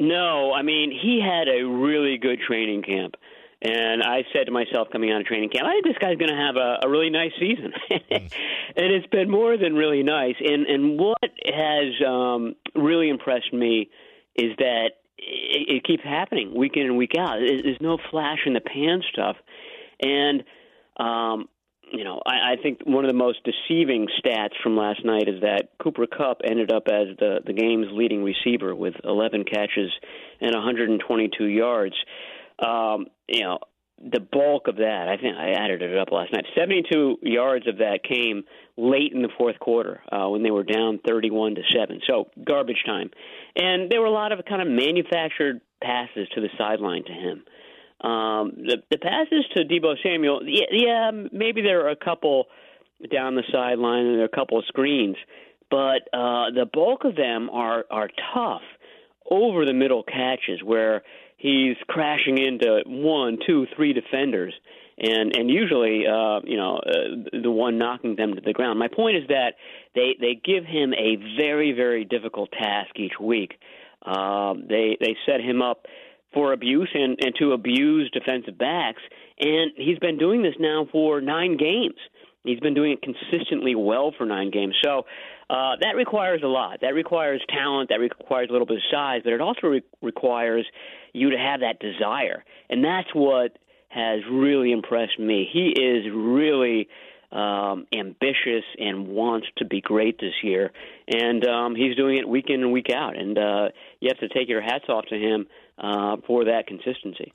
No, I mean he had a really good training camp. And I said to myself coming out of training camp, I think this guy's going to have a, a really nice season. and it's been more than really nice. And and what has um, really impressed me is that it, it keeps happening week in and week out. There's no flash in the pan stuff. And um, you know, I, I think one of the most deceiving stats from last night is that Cooper Kupp ended up as the the game's leading receiver with 11 catches and 122 yards. Um, you know, the bulk of that, I think I added it up last night. 72 yards of that came late in the fourth quarter uh, when they were down 31 to seven. So garbage time, and there were a lot of kind of manufactured passes to the sideline to him. Um, the the passes to Deebo Samuel, yeah, yeah, maybe there are a couple down the sideline and there are a couple of screens, but uh, the bulk of them are are tough over the middle catches where he's crashing into one, two, three defenders, and and usually, uh, you know, uh, the one knocking them to the ground. My point is that they they give him a very very difficult task each week. Um, they they set him up for abuse and, and to abuse defensive backs. And he's been doing this now for nine games. He's been doing it consistently well for nine games. So uh, that requires a lot. That requires talent. That requires a little bit of size, but it also re- requires you to have that desire. And that's what has really impressed me. He is really um, ambitious and wants to be great this year, and um, he's doing it week in and week out. And uh, you have to take your hats off to him uh, for that consistency.